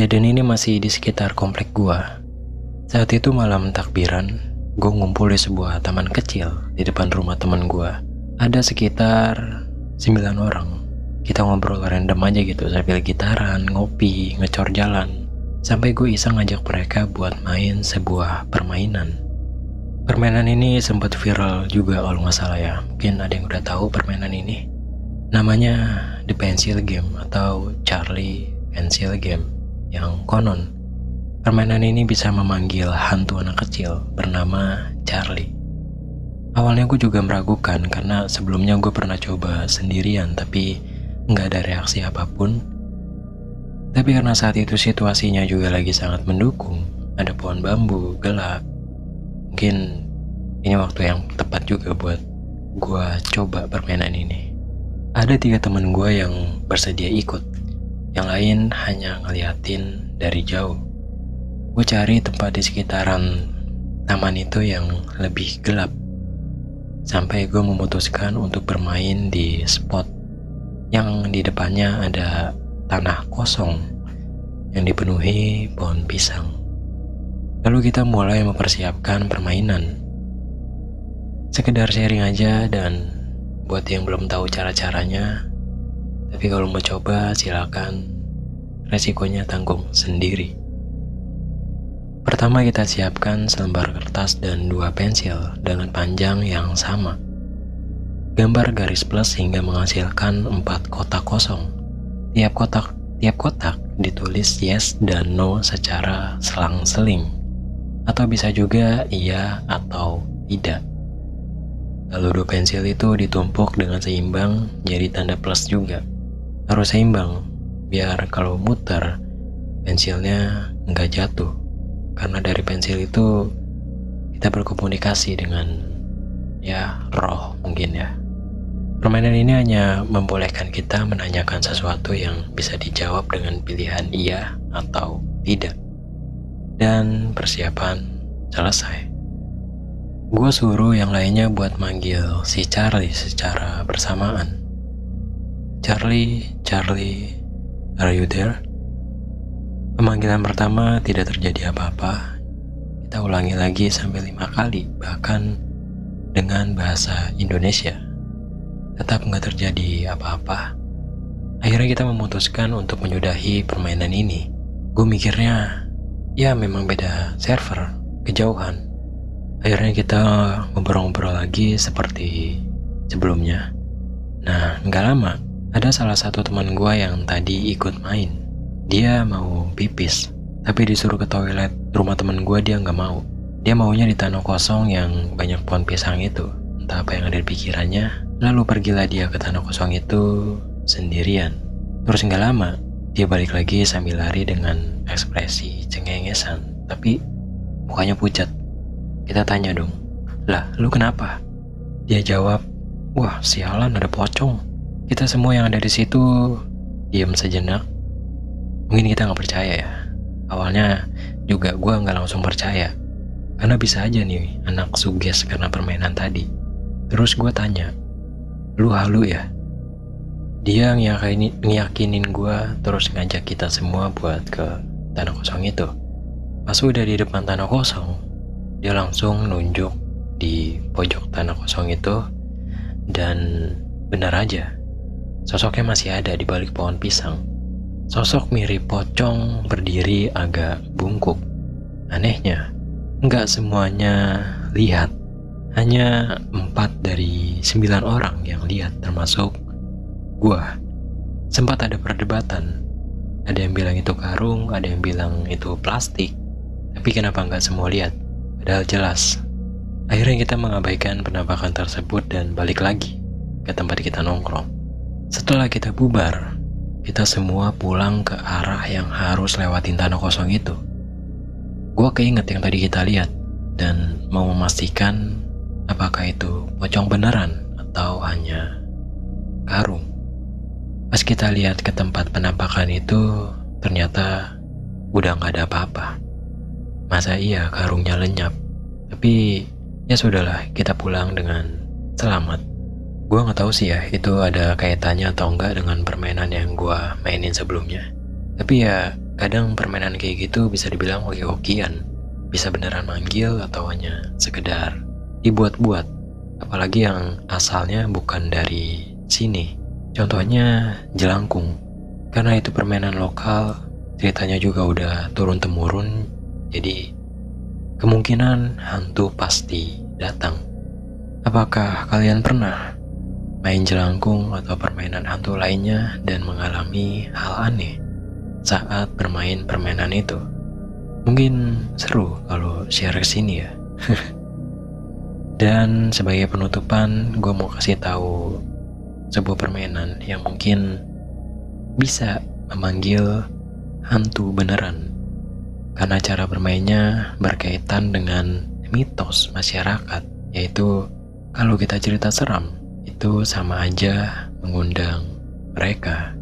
Kejadian ini masih di sekitar komplek gua. Saat itu malam takbiran, gue ngumpul di sebuah taman kecil di depan rumah temen gua. Ada sekitar 9 orang. Kita ngobrol random aja gitu sambil gitaran, ngopi, ngecor jalan. Sampai gue iseng ngajak mereka buat main sebuah permainan. Permainan ini sempat viral juga kalau nggak salah ya. Mungkin ada yang udah tahu permainan ini. Namanya The Pencil Game atau Charlie Pencil Game yang konon permainan ini bisa memanggil hantu anak kecil bernama Charlie. Awalnya gue juga meragukan karena sebelumnya gue pernah coba sendirian tapi nggak ada reaksi apa pun. Tapi karena saat itu situasinya juga lagi sangat mendukung, ada pohon bambu, gelap. Mungkin ini waktu yang tepat juga buat gue coba permainan ini. Ada tiga teman gue yang bersedia ikut, yang lain hanya ngeliatin dari jauh. Gue cari tempat di sekitaran taman itu yang lebih gelap. Sampai gue memutuskan untuk bermain di spot yang di depannya ada tanah kosong yang dipenuhi pohon pisang. Lalu kita mulai mempersiapkan permainan. Sekedar sharing aja dan buat yang belum tahu cara-caranya, tapi kalau mau coba silakan resikonya tanggung sendiri. Pertama kita siapkan selembar kertas dan dua pensil dengan panjang yang sama. Gambar garis plus hingga menghasilkan empat kotak kosong. Tiap kotak tiap kotak ditulis yes dan no secara selang-seling. Atau bisa juga iya atau tidak. Lalu dua pensil itu ditumpuk dengan seimbang jadi tanda plus juga. Harus seimbang, biar kalau muter pensilnya nggak jatuh. Karena dari pensil itu kita berkomunikasi dengan ya roh mungkin ya. Permainan ini hanya membolehkan kita menanyakan sesuatu yang bisa dijawab dengan pilihan iya atau tidak. Dan persiapan selesai. Gue suruh yang lainnya buat manggil si Charlie secara bersamaan. Charlie, Charlie, are you there? Pemanggilan pertama tidak terjadi apa-apa. Kita ulangi lagi sampai lima kali, bahkan dengan bahasa Indonesia. Tetap nggak terjadi apa-apa. Akhirnya kita memutuskan untuk menyudahi permainan ini. Gue mikirnya, ya memang beda server, kejauhan Akhirnya kita ngobrol-ngobrol lagi seperti sebelumnya. Nah, nggak lama, ada salah satu teman gue yang tadi ikut main. Dia mau pipis, tapi disuruh ke toilet rumah teman gue dia nggak mau. Dia maunya di tanah kosong yang banyak pohon pisang itu. Entah apa yang ada di pikirannya, lalu pergilah dia ke tanah kosong itu sendirian. Terus nggak lama, dia balik lagi sambil lari dengan ekspresi cengengesan, tapi mukanya pucat. Kita tanya dong, lah lu kenapa? Dia jawab, wah sialan ada pocong. Kita semua yang ada di situ diam sejenak. Mungkin kita nggak percaya ya. Awalnya juga gue nggak langsung percaya. Karena bisa aja nih anak suges karena permainan tadi. Terus gue tanya, lu halu ya? Dia ngeyakinin gue terus ngajak kita semua buat ke tanah kosong itu. Pas udah di depan tanah kosong, dia langsung nunjuk di pojok tanah kosong itu dan benar aja sosoknya masih ada di balik pohon pisang. Sosok mirip pocong berdiri agak bungkuk. Anehnya, nggak semuanya lihat. Hanya empat dari sembilan orang yang lihat termasuk gua. Sempat ada perdebatan. Ada yang bilang itu karung, ada yang bilang itu plastik. Tapi kenapa nggak semua lihat? Padahal jelas. Akhirnya kita mengabaikan penampakan tersebut dan balik lagi ke tempat kita nongkrong. Setelah kita bubar, kita semua pulang ke arah yang harus lewatin tanah kosong itu. Gua keinget yang tadi kita lihat dan mau memastikan apakah itu pocong beneran atau hanya karung. Pas kita lihat ke tempat penampakan itu, ternyata udah nggak ada apa-apa. Masa iya karungnya lenyap? Tapi ya sudahlah, kita pulang dengan selamat. Gue nggak tahu sih ya itu ada kaitannya atau enggak dengan permainan yang gue mainin sebelumnya. Tapi ya kadang permainan kayak gitu bisa dibilang hoki-hokian, bisa beneran manggil atau hanya sekedar dibuat-buat, apalagi yang asalnya bukan dari sini. Contohnya jelangkung, karena itu permainan lokal, ceritanya juga udah turun-temurun, jadi kemungkinan hantu pasti datang. Apakah kalian pernah main jelangkung atau permainan hantu lainnya dan mengalami hal aneh saat bermain permainan itu? Mungkin seru kalau share sini ya. dan sebagai penutupan, gue mau kasih tahu sebuah permainan yang mungkin bisa memanggil hantu beneran karena cara bermainnya berkaitan dengan mitos masyarakat, yaitu kalau kita cerita seram, itu sama aja mengundang mereka